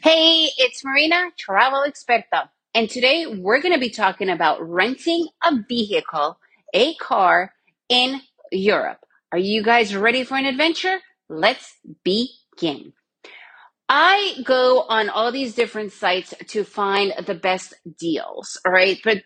Hey, it's Marina, travel experta. And today we're going to be talking about renting a vehicle, a car in Europe. Are you guys ready for an adventure? Let's begin. I go on all these different sites to find the best deals, all right? But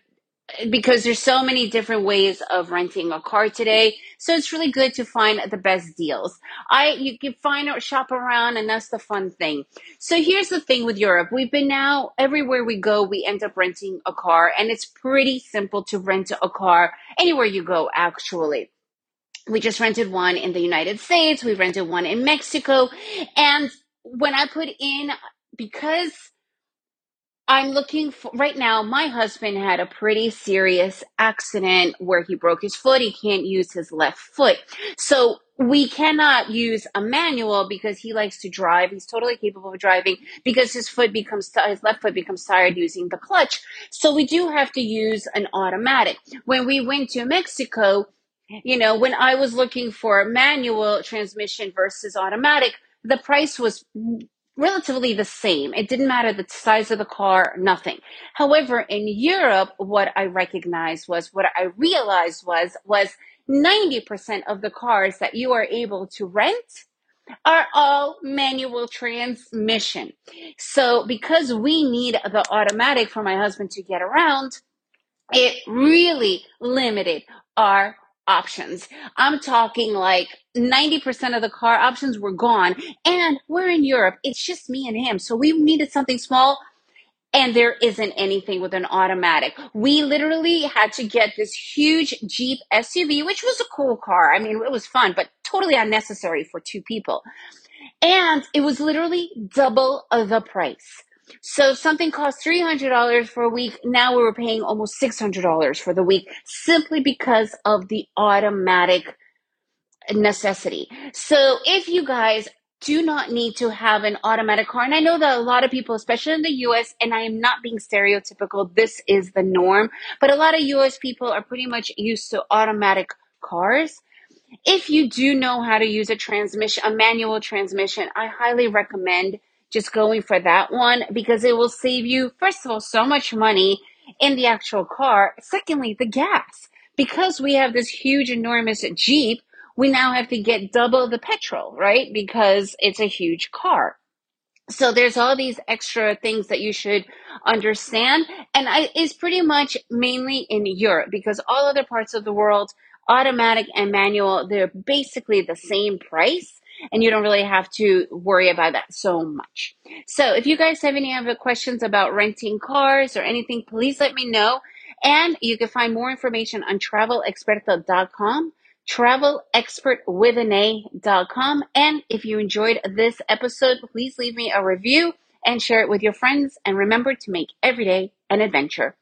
because there's so many different ways of renting a car today so it's really good to find the best deals. I you can find or shop around and that's the fun thing. So here's the thing with europe. We've been now everywhere we go we end up renting a car and it's pretty simple to rent a car anywhere you go actually. We just rented one in the united states we rented one in mexico and when i put in because I'm looking for right now. My husband had a pretty serious accident where he broke his foot. He can't use his left foot. So we cannot use a manual because he likes to drive. He's totally capable of driving because his foot becomes, his left foot becomes tired using the clutch. So we do have to use an automatic. When we went to Mexico, you know, when I was looking for manual transmission versus automatic, the price was relatively the same. It didn't matter the size of the car, nothing. However, in Europe, what I recognized was, what I realized was, was 90% of the cars that you are able to rent are all manual transmission. So because we need the automatic for my husband to get around, it really limited our options. I'm talking like 90% of the car options were gone. And we're in Europe. It's just me and him. So we needed something small. And there isn't anything with an automatic. We literally had to get this huge Jeep SUV, which was a cool car. I mean, it was fun, but totally unnecessary for two people. And it was literally double the price. So something cost $300 for a week. Now we were paying almost $600 for the week simply because of the automatic necessity. So if you guys do not need to have an automatic car, and I know that a lot of people, especially in the US, and I am not being stereotypical, this is the norm, but a lot of US people are pretty much used to automatic cars. If you do know how to use a transmission, a manual transmission, I highly recommend just going for that one because it will save you, first of all, so much money in the actual car. Secondly, the gas. Because we have this huge, enormous Jeep, we now have to get double the petrol, right? Because it's a huge car. So there's all these extra things that you should understand. And I, it's pretty much mainly in Europe because all other parts of the world, automatic and manual, they're basically the same price and you don't really have to worry about that so much. So if you guys have any other questions about renting cars or anything, please let me know. And you can find more information on travelexperta.com, travelexpertwithan And if you enjoyed this episode, please leave me a review and share it with your friends. And remember to make every day an adventure.